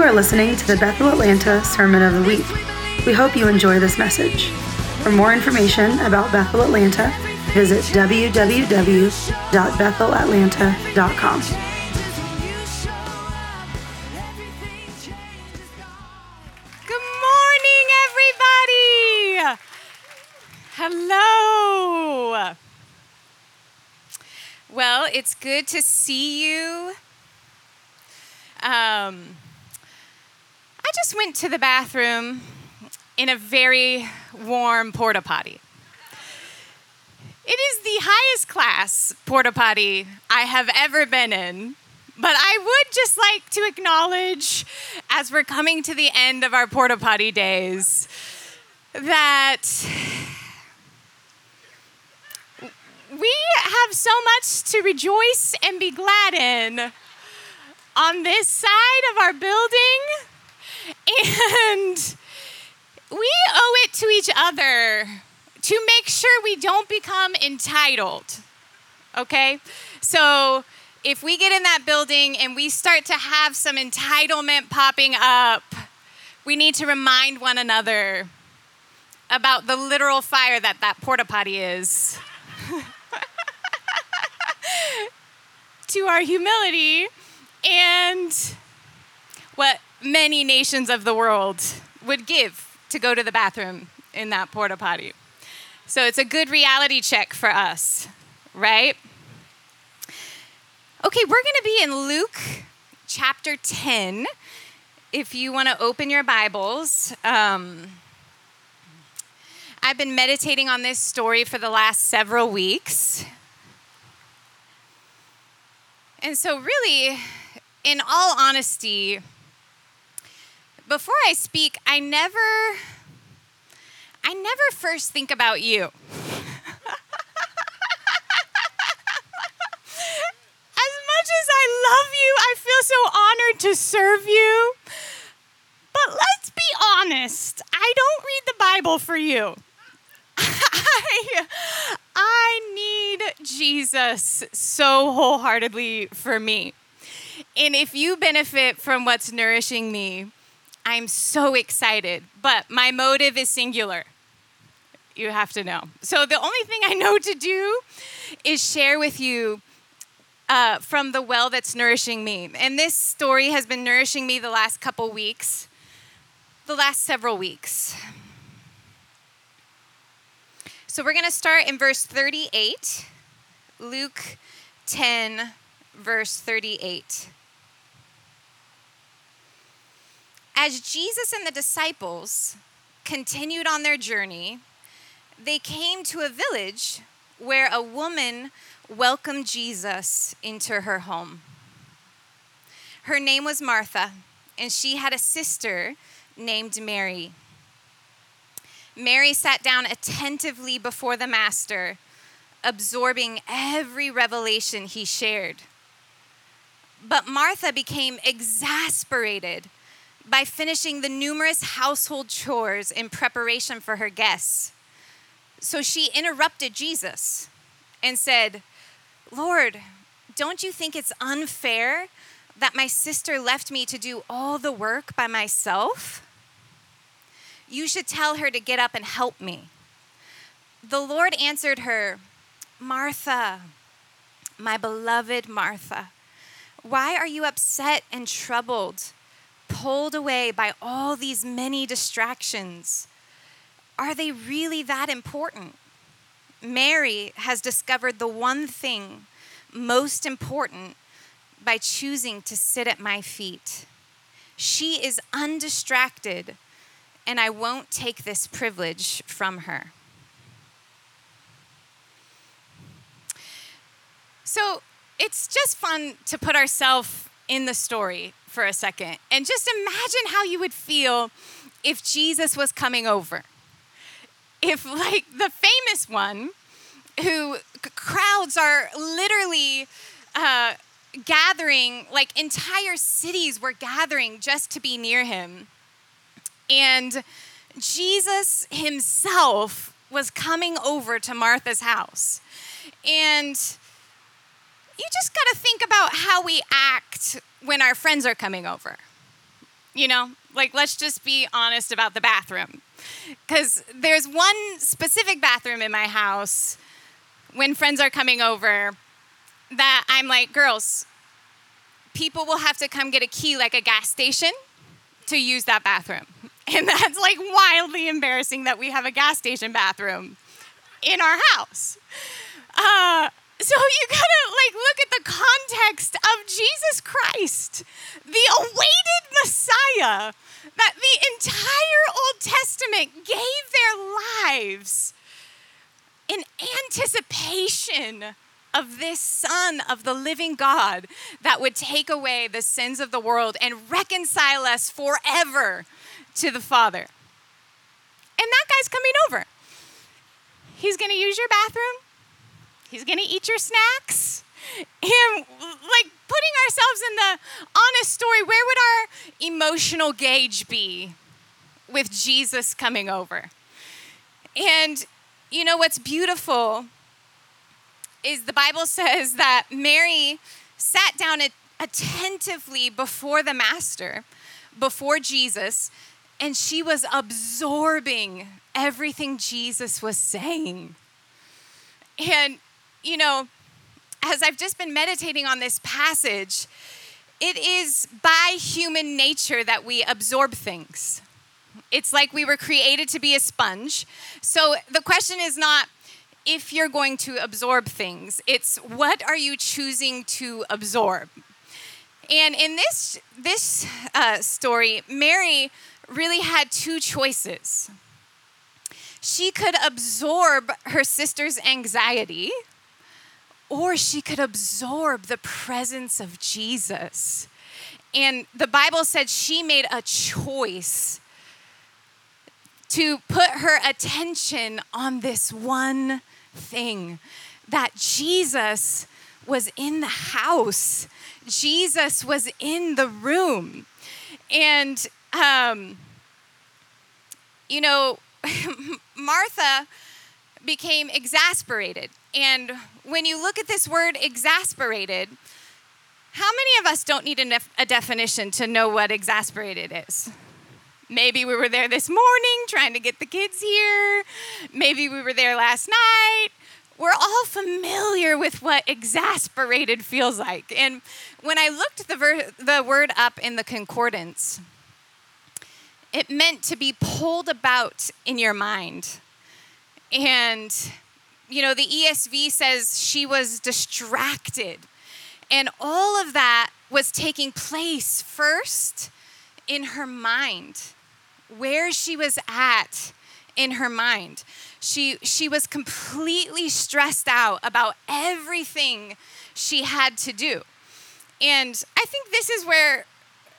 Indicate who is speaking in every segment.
Speaker 1: You are listening to the Bethel Atlanta Sermon of the Week. We hope you enjoy this message. For more information about Bethel Atlanta, visit www.bethelatlanta.com.
Speaker 2: Good morning, everybody. Hello. Well, it's good to see you. Um, I just went to the bathroom in a very warm porta potty. It is the highest class porta potty I have ever been in. But I would just like to acknowledge, as we're coming to the end of our porta potty days, that we have so much to rejoice and be glad in on this side of our building. And we owe it to each other to make sure we don't become entitled. Okay? So if we get in that building and we start to have some entitlement popping up, we need to remind one another about the literal fire that that porta potty is. to our humility and what many nations of the world would give to go to the bathroom in that porta potty. So it's a good reality check for us, right? Okay, we're going to be in Luke chapter 10. If you want to open your Bibles, um, I've been meditating on this story for the last several weeks. And so, really, in all honesty, before I speak, I never I never first think about you. as much as I love you, I feel so honored to serve you. But let's be honest, I don't read the Bible for you. I, I need Jesus so wholeheartedly for me. And if you benefit from what's nourishing me, I'm so excited. But my motive is singular. You have to know. So the only thing I know to do is share with you uh, from the well that's nourishing me. And this story has been nourishing me the last couple weeks, the last several weeks. So we're going to start in verse 38, Luke 10, verse 38. As Jesus and the disciples continued on their journey, they came to a village where a woman welcomed Jesus into her home. Her name was Martha, and she had a sister named Mary. Mary sat down attentively before the Master, absorbing every revelation he shared. But Martha became exasperated by finishing the numerous household chores in preparation for her guests. So she interrupted Jesus and said, Lord, don't you think it's unfair that my sister left me to do all the work by myself? You should tell her to get up and help me. The Lord answered her, Martha, my beloved Martha, why are you upset and troubled, pulled away by all these many distractions? Are they really that important? Mary has discovered the one thing most important by choosing to sit at my feet. She is undistracted and I won't take this privilege from her. So it's just fun to put ourselves in the story for a second and just imagine how you would feel if Jesus was coming over. If, like, the famous one, who crowds are literally uh, gathering, like, entire cities were gathering just to be near him and Jesus himself was coming over to Martha's house. And you just got to think about how we act when our friends are coming over. You know, like let's just be honest about the bathroom. Because there's one specific bathroom in my house when friends are coming over that I'm like, girls, people will have to come get a key like a gas station to use that bathroom. And that's like wildly embarrassing that we have a gas station bathroom in our house. Uh, so you gotta like look at the context of Jesus Christ, the awaited Messiah that the entire Old Testament gave their lives in anticipation of this Son of the living God that would take away the sins of the world and reconcile us forever to the Father. And that guy's coming over. He's gonna use your bathroom, he's gonna eat your snacks. And like putting ourselves in the honest story, where would our emotional gauge be with Jesus coming over? And you know what's beautiful is the Bible says that Mary sat down attentively before the Master, before Jesus, and she was absorbing everything Jesus was saying. And, you know, as I've just been meditating on this passage, it is by human nature that we absorb things. It's like we were created to be a sponge. So the question is not if you're going to absorb things, it's what are you choosing to absorb? And in this, this uh, story, Mary really had two choices. She could absorb her sister's anxiety, or she could absorb the presence of Jesus. And the Bible said she made a choice to put her attention on this one thing that Jesus was in the house, Jesus was in the room. And, um, you know, Martha became exasperated. And when you look at this word exasperated, how many of us don't need a, def- a definition to know what exasperated is? Maybe we were there this morning trying to get the kids here. Maybe we were there last night. We're all familiar with what exasperated feels like. And when I looked the, ver- the word up in the concordance, it meant to be pulled about in your mind. And, you know, the ESV says she was distracted. And all of that was taking place first in her mind where she was at in her mind. She, she was completely stressed out about everything she had to do. And I think this is where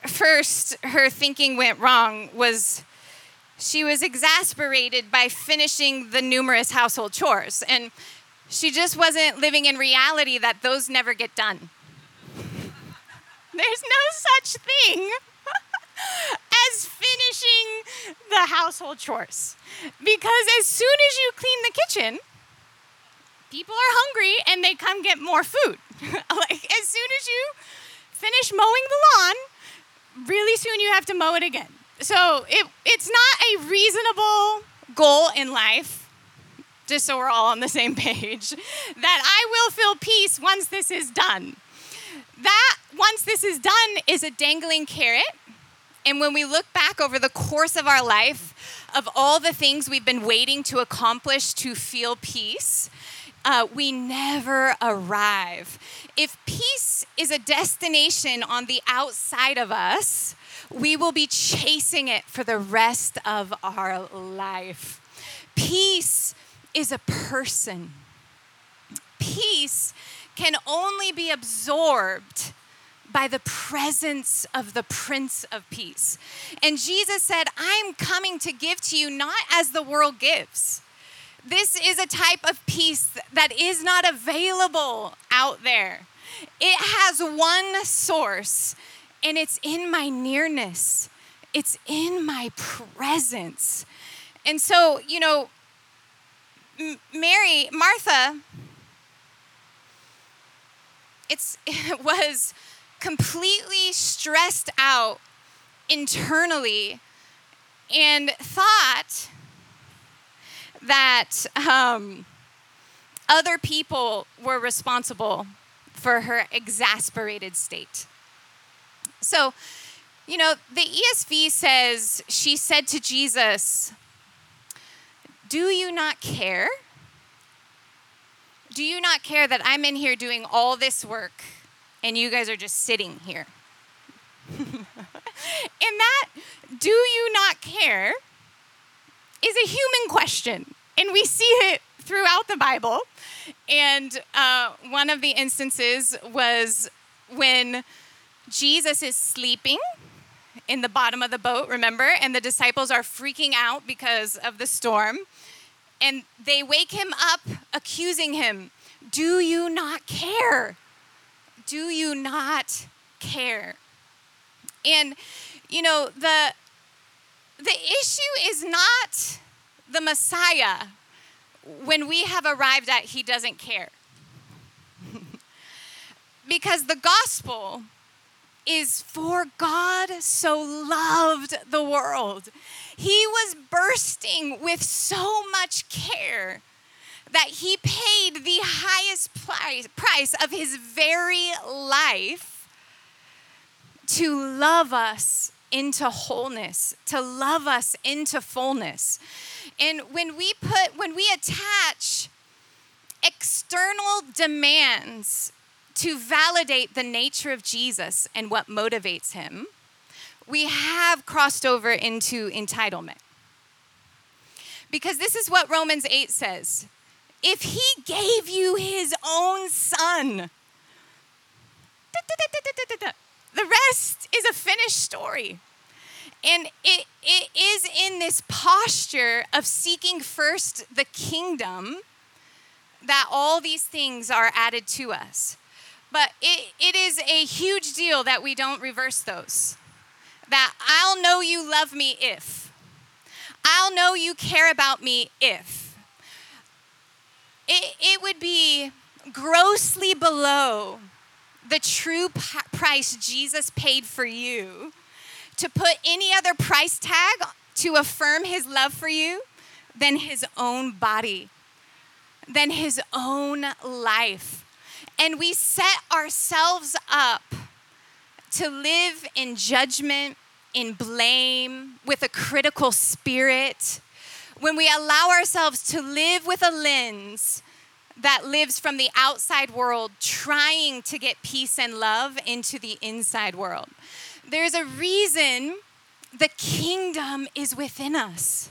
Speaker 2: first her thinking went wrong was she was exasperated by finishing the numerous household chores and she just wasn't living in reality that those never get done. There's no such thing as finishing the household chores. Because as soon as you clean the kitchen, people are hungry and they come get more food. like as soon as you finish mowing the lawn, really soon you have to mow it again. So it, it's not a reasonable goal in life, just so we're all on the same page, that I will feel peace once this is done. That, once this is done, is a dangling carrot and when we look back over the course of our life, of all the things we've been waiting to accomplish to feel peace, uh, we never arrive. If peace is a destination on the outside of us, we will be chasing it for the rest of our life. Peace is a person. Peace can only be absorbed by the presence of the Prince of Peace. And Jesus said, I'm coming to give to you not as the world gives. This is a type of peace that is not available out there. It has one source, and it's in my nearness, it's in my presence. And so, you know, Mary, Martha, it's, it was completely stressed out internally and thought that um, other people were responsible for her exasperated state. So, you know, the ESV says, She said to Jesus, Do you not care? Do you not care that I'm in here doing all this work and you guys are just sitting here? and that, do you not care, is a human question. And we see it throughout the Bible. And uh, one of the instances was when Jesus is sleeping in the bottom of the boat, remember? And the disciples are freaking out because of the storm. And they wake him up, accusing him Do you not care? Do you not care? And, you know, the, the issue is not the Messiah when we have arrived at he doesn't care. because the gospel is for God so loved the world. He was bursting with so much care that he paid the highest price of his very life to love us into wholeness, to love us into fullness. And when we put, when we attach external demands to validate the nature of Jesus and what motivates him, we have crossed over into entitlement. Because this is what Romans 8 says if he gave you his own son, the rest is a finished story. And it, it is in this posture of seeking first the kingdom that all these things are added to us. But it, it is a huge deal that we don't reverse those. That I'll know you love me if. I'll know you care about me if. It, it would be grossly below the true price Jesus paid for you to put any other price tag to affirm his love for you than his own body, than his own life. And we set ourselves up to live in judgment, in blame, with a critical spirit. When we allow ourselves to live with a lens that lives from the outside world, trying to get peace and love into the inside world. There's a reason the kingdom is within us.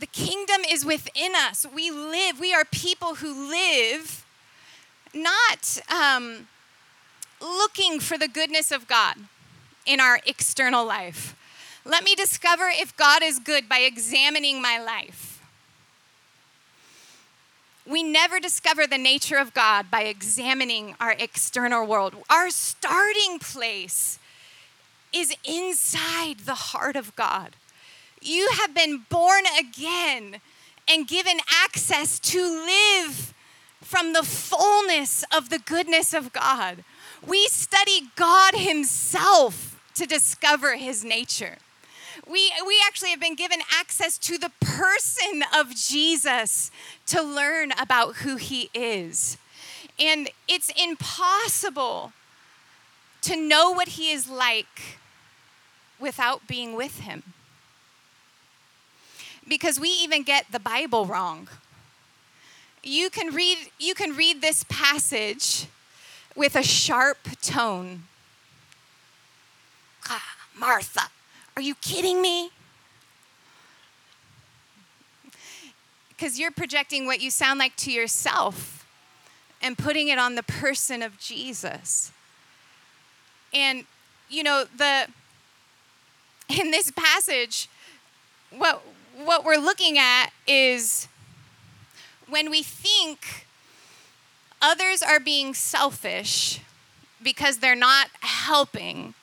Speaker 2: The kingdom is within us. We live, we are people who live not um, looking for the goodness of God in our external life. Let me discover if God is good by examining my life. We never discover the nature of God by examining our external world. Our starting place is inside the heart of God. You have been born again and given access to live from the fullness of the goodness of God. We study God Himself to discover His nature we, we actually have been given access to the person of Jesus to learn about who he is. And it's impossible to know what he is like without being with him. Because we even get the Bible wrong. You can read, you can read this passage with a sharp tone. Ah, Martha, are you kidding me? Because you're projecting what you sound like to yourself and putting it on the person of Jesus. And, you know, the in this passage, what what we're looking at is when we think others are being selfish because they're not helping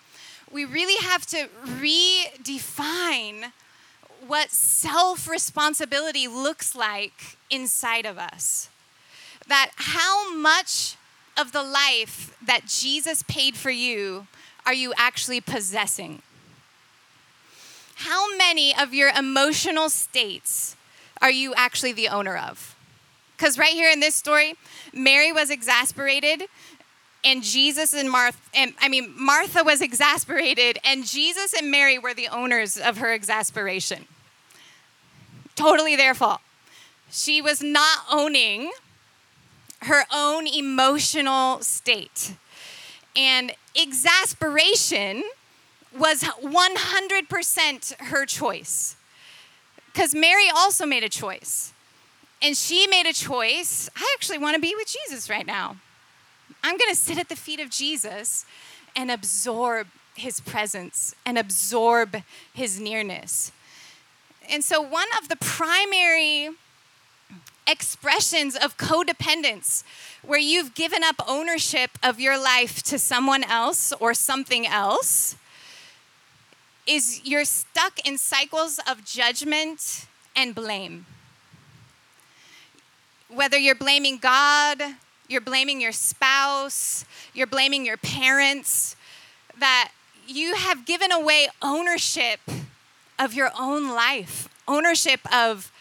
Speaker 2: we really have to redefine what self responsibility looks like inside of us. That how much of the life that Jesus paid for you are you actually possessing? How many of your emotional states are you actually the owner of? Because right here in this story, Mary was exasperated and Jesus and Martha, and I mean, Martha was exasperated, and Jesus and Mary were the owners of her exasperation. Totally their fault. She was not owning her own emotional state. And exasperation was 100% her choice. Because Mary also made a choice. And she made a choice I actually want to be with Jesus right now. I'm going to sit at the feet of Jesus and absorb his presence and absorb his nearness. And so, one of the primary expressions of codependence, where you've given up ownership of your life to someone else or something else, is you're stuck in cycles of judgment and blame. Whether you're blaming God, you're blaming your spouse, you're blaming your parents, that you have given away ownership of your own life, ownership of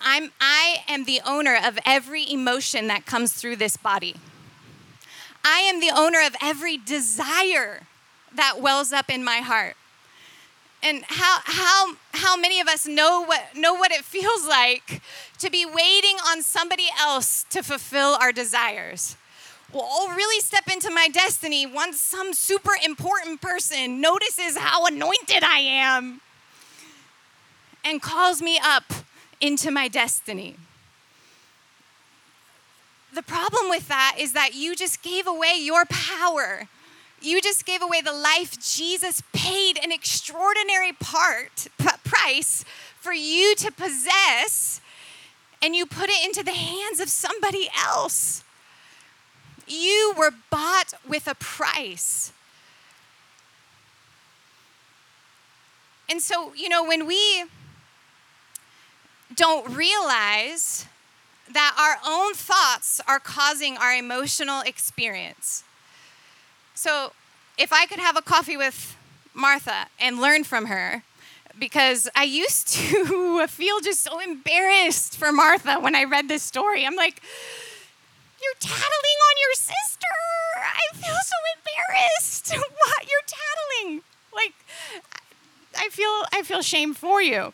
Speaker 2: I'm I am the owner of every emotion that comes through this body. I am the owner of every desire that wells up in my heart. And how, how, how many of us know what, know what it feels like to be waiting on somebody else to fulfill our desires? Well, I'll really step into my destiny once some super important person notices how anointed I am and calls me up into my destiny. The problem with that is that you just gave away your power you just gave away the life Jesus paid an extraordinary part price for you to possess and you put it into the hands of somebody else. You were bought with a price. And so, you know, when we don't realize that our own thoughts are causing our emotional experience, so if I could have a coffee with Martha and learn from her, because I used to feel just so embarrassed for Martha when I read this story. I'm like, you're tattling on your sister. I feel so embarrassed. What? You're tattling. Like, I feel I feel shame for you, and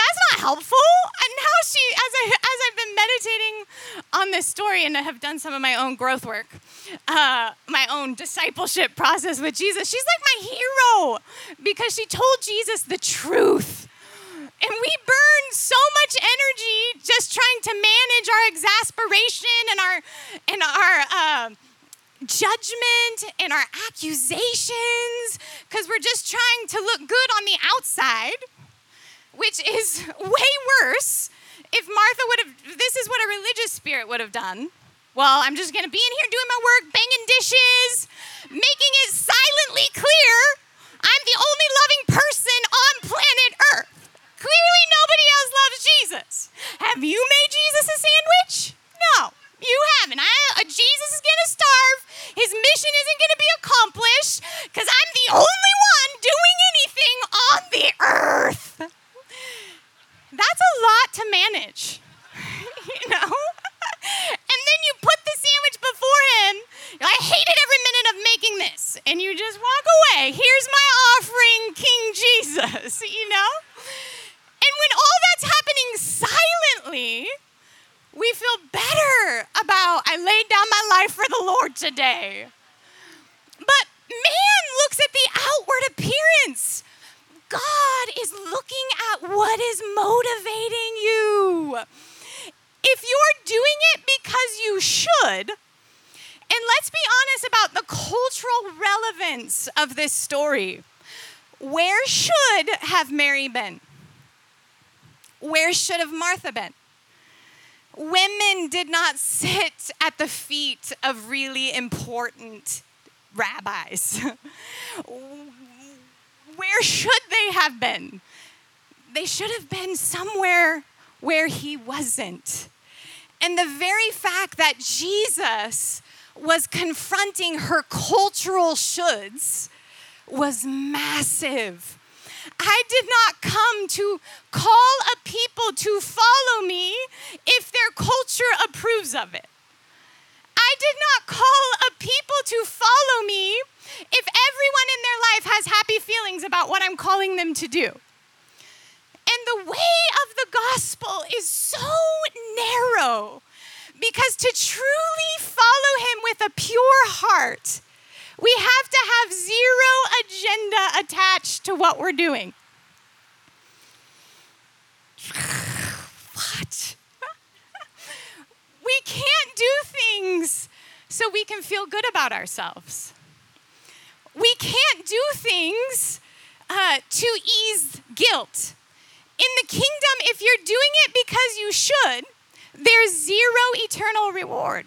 Speaker 2: that's not helpful. And now she, as I as I've been meditating on this story and I have done some of my own growth work, uh, my own discipleship process with Jesus, she's like my hero because she told Jesus the truth. And we burn so much energy just trying to manage our exasperation and our and our. Uh, judgment and our accusations because we're just trying to look good on the outside, which is way worse. If Martha would have, this is what a religious spirit would have done. Well, I'm just gonna be in here doing my work, banging dishes, making it silently clear I'm the only loving person on planet Earth. Clearly, nobody else loves Jesus. Have you made Jesus a sandwich? No. You haven't. I, uh, Jesus is going to starve. His mission isn't going to be accomplished because I'm the only one doing anything on the earth. That's a lot to manage, you know? and then you put the sandwich before him. I hated every minute of making this. And you just walk away. Here's my offering, King Jesus, you know? And when all that's happening silently, we feel better about I laid down my life for the Lord today. But man looks at the outward appearance. God is looking at what is motivating you. If you're doing it because you should, and let's be honest about the cultural relevance of this story. Where should have Mary been? Where should have Martha been? Women did not sit at the feet of really important rabbis. where should they have been? They should have been somewhere where he wasn't. And the very fact that Jesus was confronting her cultural shoulds was massive. I did not come to call a people to follow me if their culture approves of it. I did not call a people to follow me if everyone in their life has happy feelings about what I'm calling them to do. And the way of the gospel is so narrow because to truly follow him with a pure heart, we have to have zero agenda attached to what we're doing. what? we can't do things so we can feel good about ourselves. We can't do things uh, to ease guilt. In the kingdom, if you're doing it because you should, there's zero eternal reward.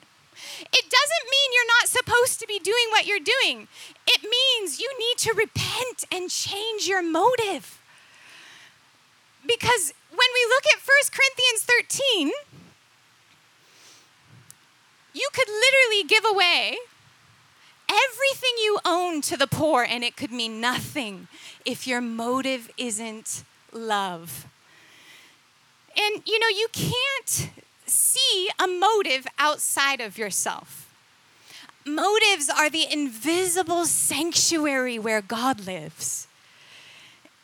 Speaker 2: It doesn't mean you're not supposed to be doing what you're doing. It means you need to repent and change your motive. Because when we look at 1 Corinthians 13, you could literally give away everything you own to the poor, and it could mean nothing if your motive isn't love. And you know, you can't see a motive outside of yourself. Motives are the invisible sanctuary where God lives.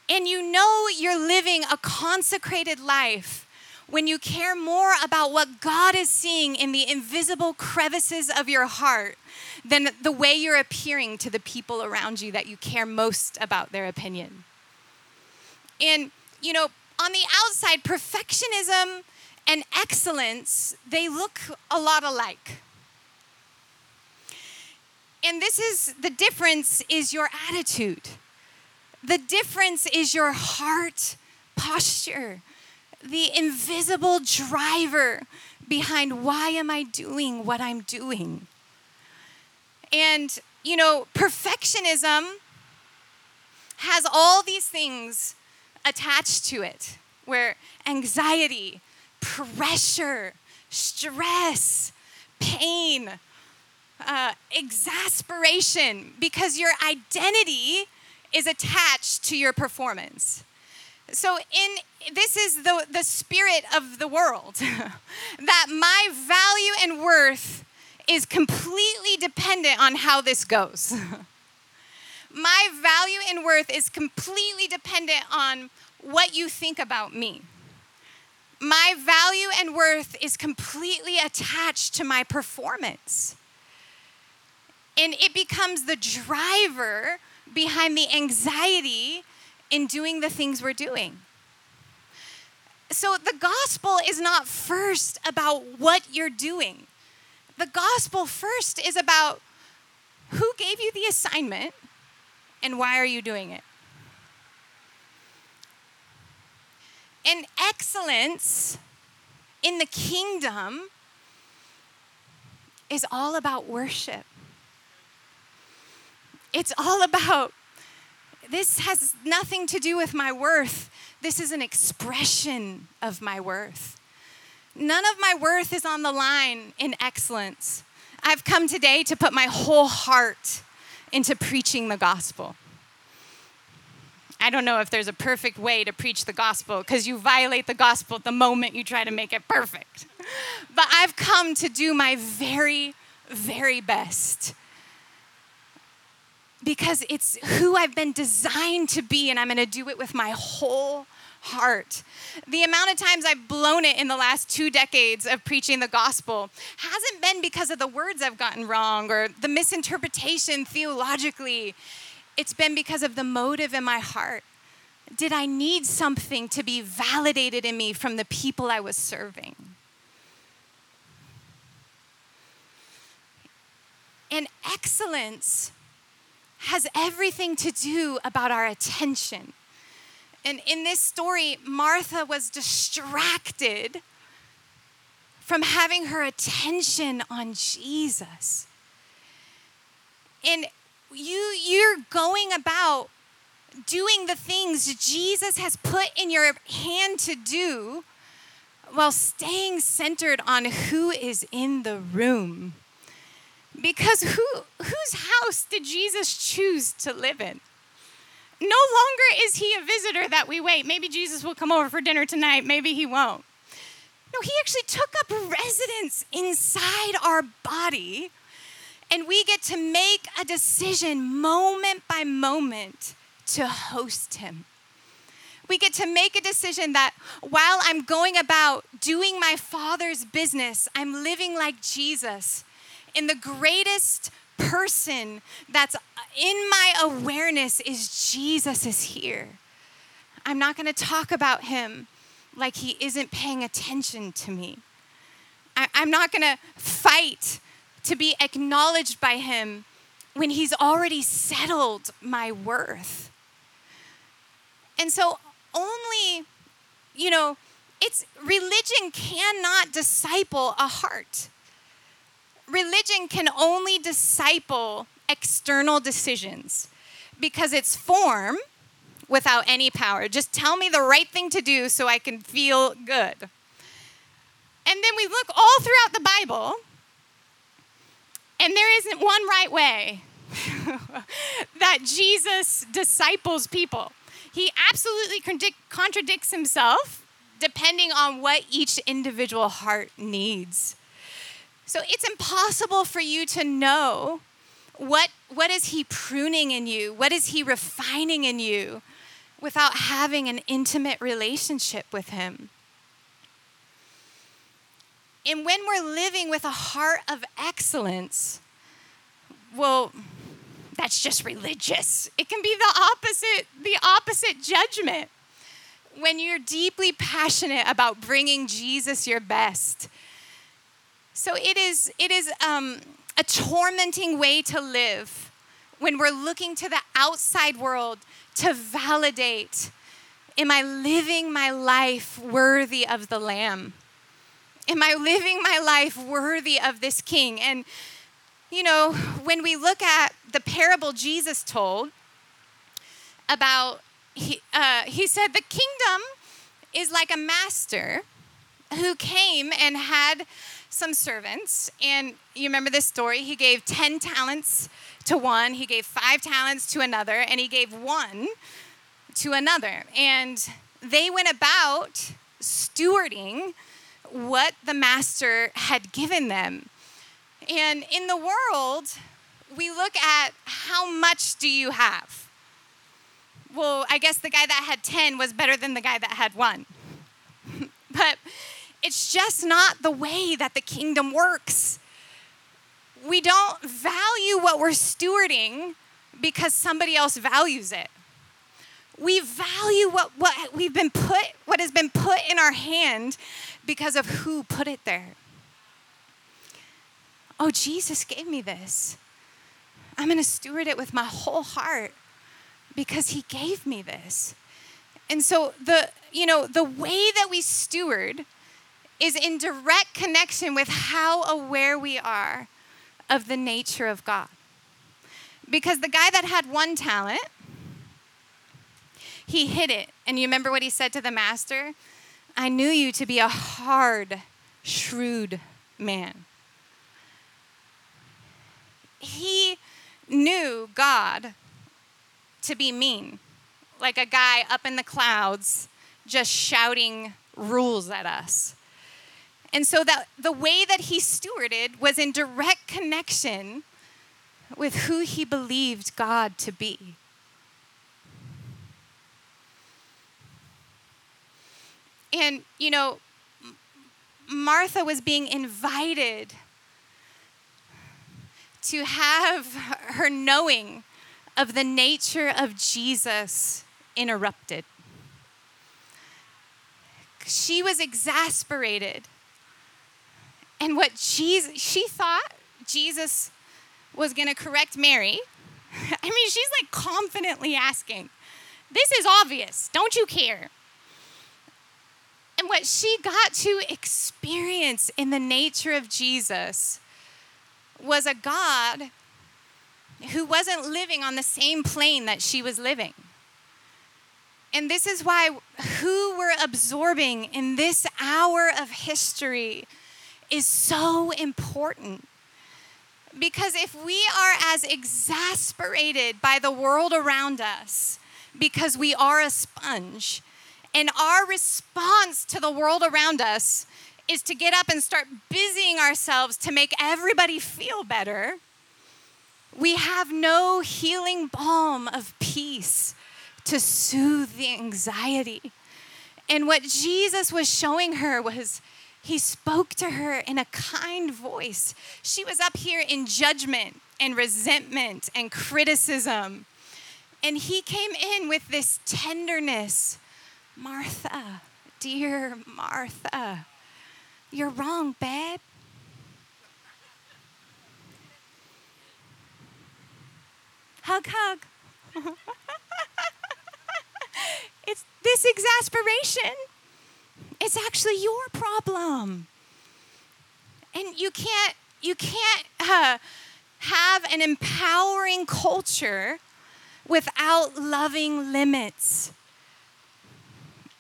Speaker 2: And you know you're living a consecrated life when you care more about what God is seeing in the invisible crevices of your heart than the way you're appearing to the people around you that you care most about their opinion. And, you know, on the outside, perfectionism and excellence, they look a lot alike. And this is the difference is your attitude. The difference is your heart posture. The invisible driver behind why am I doing what I'm doing? And you know, perfectionism has all these things attached to it where anxiety, pressure, stress, pain, uh, exasperation, because your identity is attached to your performance. So, in this is the, the spirit of the world that my value and worth is completely dependent on how this goes. my value and worth is completely dependent on what you think about me my value and worth is completely attached to my performance. And it becomes the driver behind the anxiety in doing the things we're doing. So the gospel is not first about what you're doing. The gospel first is about who gave you the assignment and why are you doing it? And excellence in the kingdom is all about worship. It's all about, this has nothing to do with my worth. This is an expression of my worth. None of my worth is on the line in excellence. I've come today to put my whole heart into preaching the gospel. I don't know if there's a perfect way to preach the gospel because you violate the gospel the moment you try to make it perfect. But I've come to do my very, very best because it's who I've been designed to be, and I'm going to do it with my whole heart. The amount of times I've blown it in the last two decades of preaching the gospel hasn't been because of the words I've gotten wrong or the misinterpretation theologically. It's been because of the motive in my heart. Did I need something to be validated in me from the people I was serving? And excellence has everything to do about our attention. And in this story, Martha was distracted from having her attention on Jesus. And you you're going about doing the things Jesus has put in your hand to do while staying centered on who is in the room. Because who, whose house did Jesus choose to live in? No longer is he a visitor that we wait. Maybe Jesus will come over for dinner tonight, maybe he won't. No, he actually took up residence inside our body, and we get to make a decision moment by moment to host him. We get to make a decision that while I'm going about doing my Father's business, I'm living like Jesus in the greatest person that's in my awareness is Jesus is here. I'm not going to talk about him like he isn't paying attention to me. I, am not going to fight to be acknowledged by him when he's already settled my worth. And so, only, you know, it's religion cannot disciple a heart religion can only disciple external decisions because it's form without any power. Just tell me the right thing to do so I can feel good. And then we look all throughout the Bible, and there isn't one right way that Jesus disciples people. He absolutely contradicts himself depending on what each individual heart needs. So it's impossible for you to know what, what is he pruning in you? What is he refining in you without having an intimate relationship with him? And when we're living with a heart of excellence, well, that's just religious. It can be the opposite, the opposite judgment. When you're deeply passionate about bringing Jesus your best, so it is, it is um, a tormenting way to live when we're looking to the outside world to validate Am I living my life worthy of the Lamb? Am I living my life worthy of this King? And, you know, when we look at the parable Jesus told about, he, uh, he said, the kingdom is like a master who came and had some servants, and you remember this story? He gave 10 talents to one, he gave five talents to another, and he gave one to another. And they went about stewarding what the master had given them. And in the world, we look at how much do you have? Well, I guess the guy that had 10 was better than the guy that had one. but it's just not the way that the kingdom works. We don't value what we're stewarding because somebody else values it. We value what, what we've been put, what has been put in our hand because of who put it there. Oh, Jesus gave me this. I'm going to steward it with my whole heart because he gave me this. And so the you know, the way that we steward is in direct connection with how aware we are of the nature of God. Because the guy that had one talent, he hid it. And you remember what he said to the master? I knew you to be a hard, shrewd man. He knew God to be mean, like a guy up in the clouds just shouting rules at us. And so that the way that he stewarded was in direct connection with who he believed God to be. And, you know, Martha was being invited to have her knowing of the nature of Jesus interrupted. She was exasperated and what Jesus, she thought Jesus was going to correct Mary. I mean, she's like confidently asking, This is obvious. Don't you care? And what she got to experience in the nature of Jesus was a God who wasn't living on the same plane that she was living. And this is why who we're absorbing in this hour of history is so important Because if we are as exasperated by the world around us because we are a sponge, and our response to the world around us is to get up and start busying ourselves to make everybody feel better, we have no healing balm of peace to soothe the anxiety. And what Jesus was showing her was he spoke to her in a kind voice. She was up here in judgment and resentment and criticism. And he came in with this tenderness Martha, dear Martha, you're wrong, babe. Hug, hug. it's this exasperation. It's actually your problem. And you can't you can't uh, have an empowering culture without loving limits.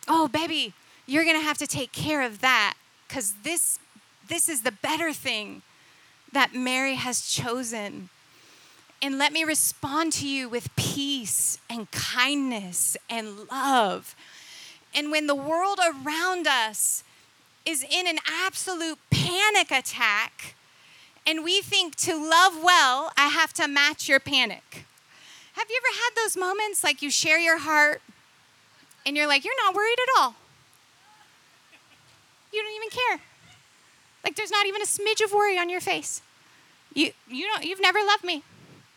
Speaker 2: Oh, baby, you're going to have to take care of that cuz this this is the better thing that Mary has chosen. And let me respond to you with peace and kindness and love. And when the world around us is in an absolute panic attack, and we think to love well, I have to match your panic. Have you ever had those moments like you share your heart and you're like, you're not worried at all? You don't even care. Like there's not even a smidge of worry on your face. You, you don't, you've never loved me.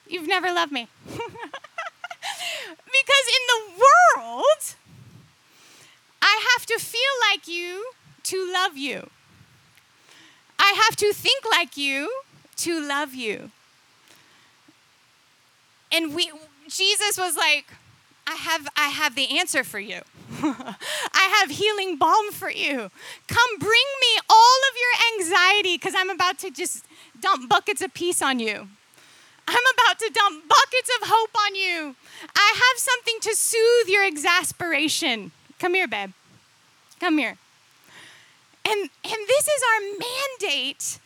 Speaker 2: You've never loved me. because in the world, I have to feel like you to love you. I have to think like you to love you. And we Jesus was like, I have I have the answer for you. I have healing balm for you. Come bring me all of your anxiety cuz I'm about to just dump buckets of peace on you. I'm about to dump buckets of hope on you. I have something to soothe your exasperation. Come here, babe. Come here. And, and this is our mandate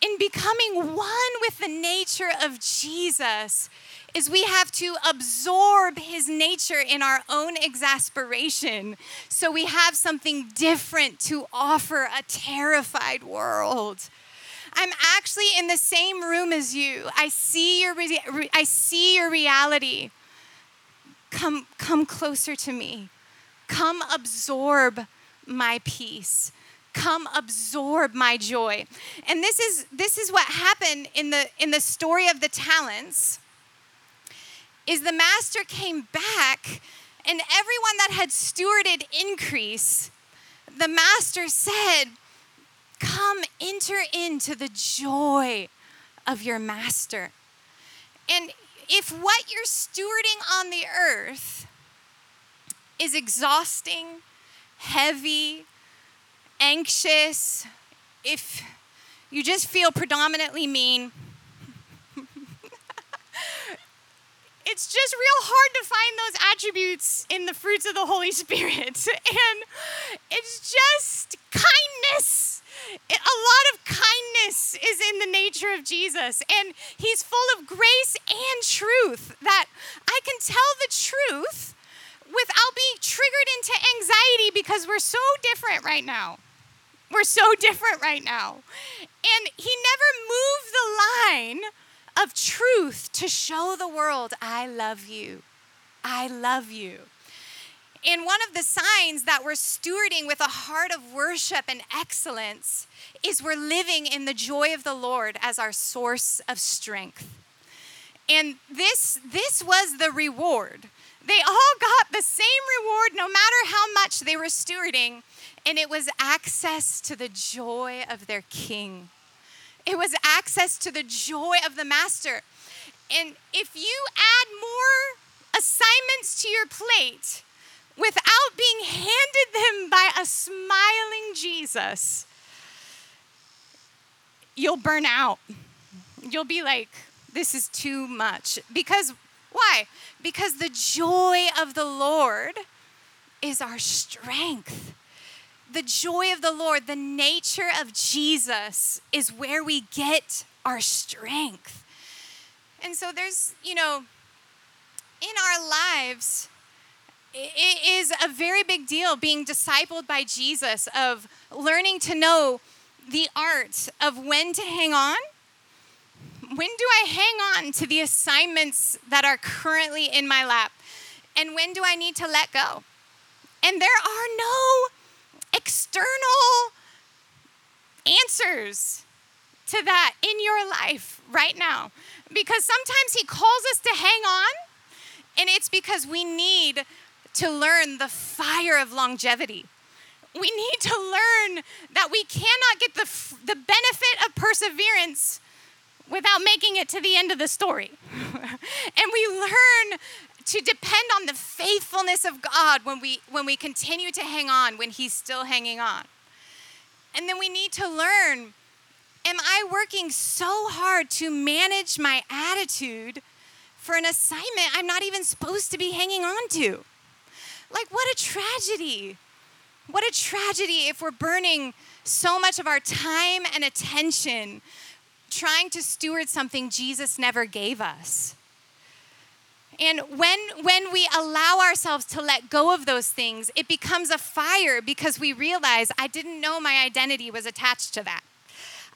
Speaker 2: in becoming one with the nature of Jesus is we have to absorb his nature in our own exasperation so we have something different to offer a terrified world. I'm actually in the same room as you. I see your re- I see your reality. Come come closer to me. Come absorb my peace. Come absorb my joy. And this is this is what happened in the in the story of the talents. Is the master came back and everyone that had stewarded increase, the master said, Come enter into the joy of your master. And if what you're stewarding on the earth is exhausting, heavy, anxious, if you just feel predominantly mean, it's just real hard to find those attributes in the fruits of the Holy Spirit. And it's just kindness. It, a lot of kindness is in the nature of Jesus. And he's full of grace and truth that I can tell the truth without being triggered into anxiety because we're so different right now. We're so different right now. And he never moved the line of truth to show the world, I love you. I love you. And one of the signs that we're stewarding with a heart of worship and excellence is we're living in the joy of the Lord as our source of strength. And this, this was the reward. They all got the same reward no matter how much they were stewarding, and it was access to the joy of their king. It was access to the joy of the master. And if you add more assignments to your plate without being handed them by a smiling Jesus, you'll burn out. You'll be like, this is too much. Because why? Because the joy of the Lord is our strength. The joy of the Lord, the nature of Jesus is where we get our strength. And so there's, you know, in our lives, it is a very big deal being discipled by Jesus, of learning to know the art of when to hang on. When do I hang on to the assignments that are currently in my lap? And when do I need to let go? And there are no external answers to that in your life right now. Because sometimes He calls us to hang on, and it's because we need to learn the fire of longevity. We need to learn that we cannot get the, the benefit of perseverance without making it to the end of the story. and we learn to depend on the faithfulness of God when we when we continue to hang on when he's still hanging on. And then we need to learn am I working so hard to manage my attitude for an assignment I'm not even supposed to be hanging on to? Like what a tragedy. What a tragedy if we're burning so much of our time and attention trying to steward something Jesus never gave us. And when, when we allow ourselves to let go of those things, it becomes a fire because we realize I didn't know my identity was attached to that.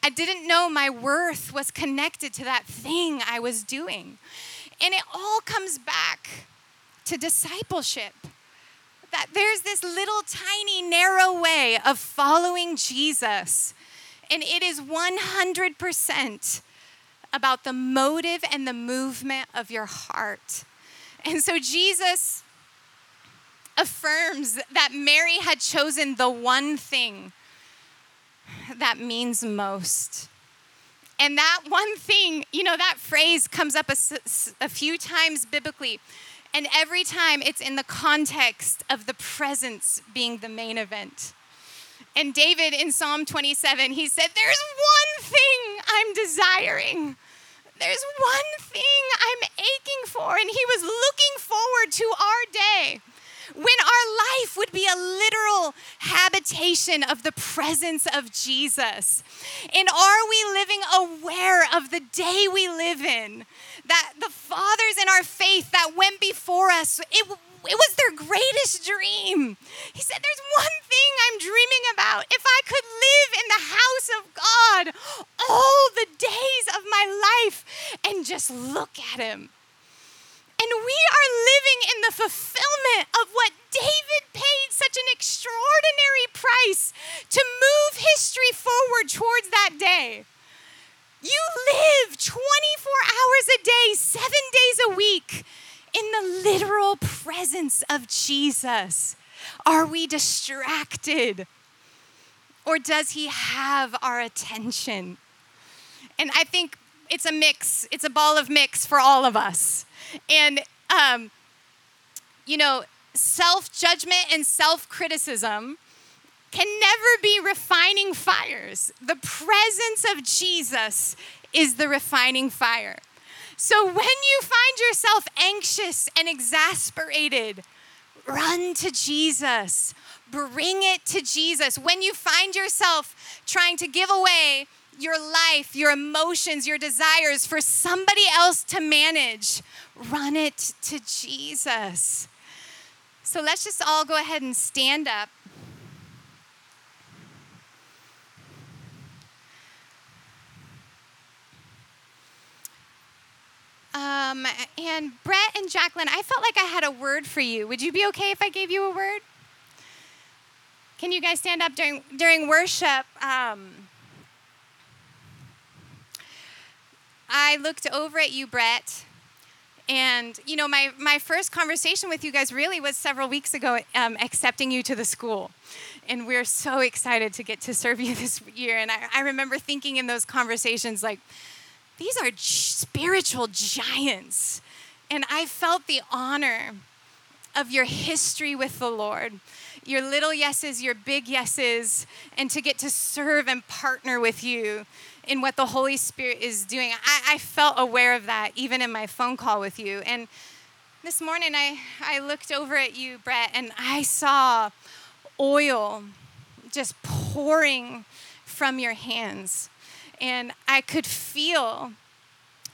Speaker 2: I didn't know my worth was connected to that thing I was doing. And it all comes back to discipleship. That there's this little tiny narrow way of following Jesus, and it is 100% about the motive and the movement of your heart. And so Jesus affirms that Mary had chosen the one thing that means most. And that one thing, you know, that phrase comes up a, a, few times biblically. And every time it's in the context of the presence being the main event. And David in Psalm 27, he said, There's one thing I'm desiring. There's one thing I'm aching for. And he was looking forward to our day when our life would be a literal habitation of the presence of Jesus? And are we living aware of the day we live in? That the fathers in our faith that went before us, it, it was their greatest dream. He said, There's one thing I'm dreaming about. If I could live in the house of God all the days of my life and just look at Him and we are living in the fulfillment of what David paid such an extraordinary price to move history forward towards that day. You live 24 hours a day, seven days a week, in the literal presence of Jesus. Are we distracted? Or does he have our attention? And I think it's a mix, it's a ball of mix for all of us. And, um, you know, self judgment and self criticism can never be refining fires. The presence of Jesus is the refining fire. So when you find yourself anxious and exasperated, run to Jesus. Bring it to Jesus. When you find yourself trying to give away your life, your emotions, your desires for somebody else to manage, run it to Jesus. So let's just all go ahead and stand up. Um, and Brett and Jacqueline, I felt like I had a word for you. Would you be okay if I gave you a word? Can you guys stand up during during worship? Um, I looked over at you, Brett, and you know, my my first conversation with you guys really was several weeks ago, um, accepting you to the school, and we're so excited to get to serve you this year. And I, I remember thinking in those conversations, like, these are spiritual giants, and I felt the honor of your history with the Lord your little yeses, your big yeses, and to get to serve and partner with you in what the Holy Spirit is doing. I, I felt aware of that even in my phone call with you. And this morning I, I looked over at you, Brett, and I saw oil just pouring from your hands. And I could feel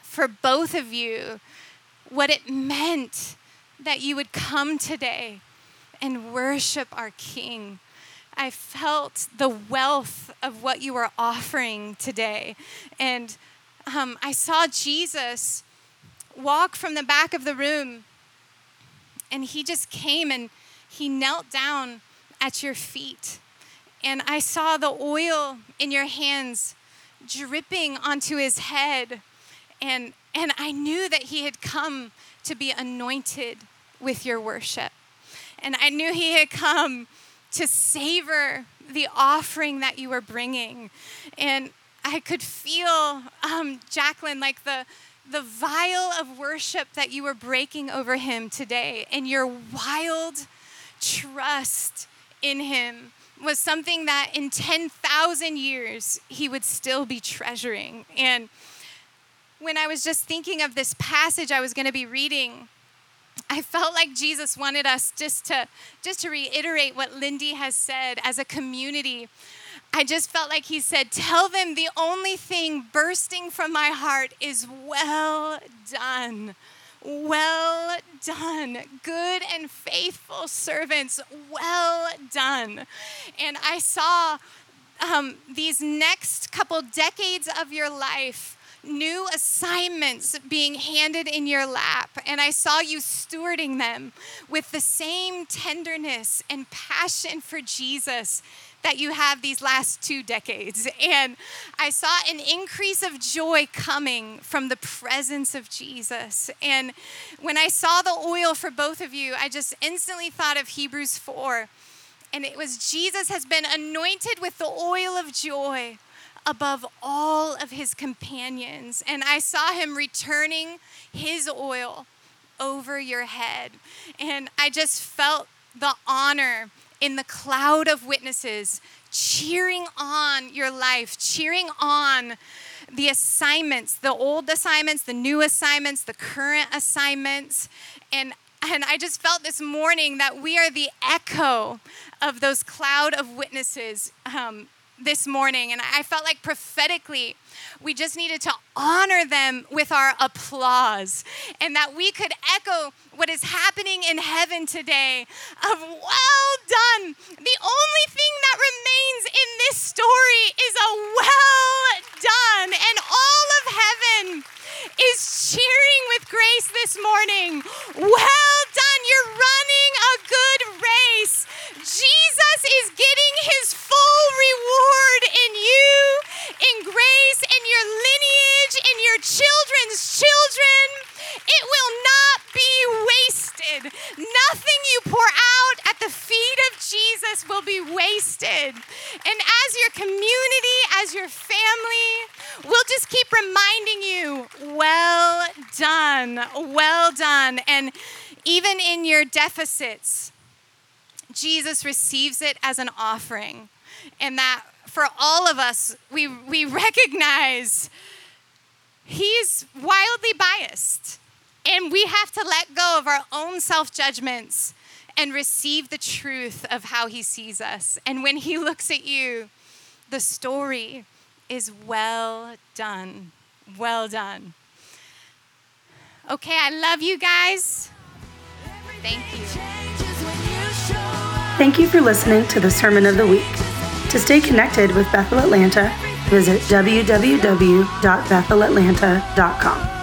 Speaker 2: for both of you what it meant that you would come today and worship our King. I felt the wealth of what you were offering today. And um, I saw Jesus walk from the back of the room, and he just came and he knelt down at your feet. And I saw the oil in your hands dripping onto his head. And, and I knew that he had come to be anointed with your worship. And I knew he had come to savor the offering that you were bringing. And I could feel, um, Jacqueline, like the, the vial of worship that you were breaking over him today and your wild trust in him was something that in 10,000 years he would still be treasuring. And when I was just thinking of this passage I was going to be reading, I felt like Jesus wanted us just to just to reiterate what Lindy has said as a community. I just felt like he said, "Tell them the only thing bursting from my heart is well done." Well done, good and faithful servants. Well done. And I saw um, these next couple decades of your life new assignments being handed in your lap, and I saw you stewarding them with the same tenderness and passion for Jesus that you have these last two decades. And I saw an increase of joy coming from the presence of Jesus. And when I saw the oil for both of you, I just instantly thought of Hebrews 4. And it was Jesus has been anointed with the oil of joy above all of his companions. And I saw him returning his oil over your head. And I just felt the honor in the cloud of witnesses cheering on your life, cheering on the assignments, the old assignments, the new assignments, the current assignments. And and I just felt this morning that we are the echo of those cloud of witnesses um, this morning. And I felt like prophetically, we just needed to honor them with our applause and that we could echo what is happening in heaven today of well done. The only thing that remains in this story is a well done. And all of heaven is cheering with grace this morning. Well done. You're running a good race. Jesus is getting his full reward in you, in grace, in your lineage, in your children's children. It will not be wasted. Nothing you pour out at the feet of Jesus will be wasted. And as your community, as your family, we'll just keep reminding you, well done, well done. And your deficits, Jesus receives it as an offering. And that for all of us, we, we recognize he's wildly biased. And we have to let go of our own self judgments and receive the truth of how he sees us. And when he looks at you, the story is well done. Well done. Okay, I love you guys. Thank you.
Speaker 1: Thank you for listening to the Sermon of the Week. To stay connected with Bethel Atlanta, visit www.bethelatlanta.com.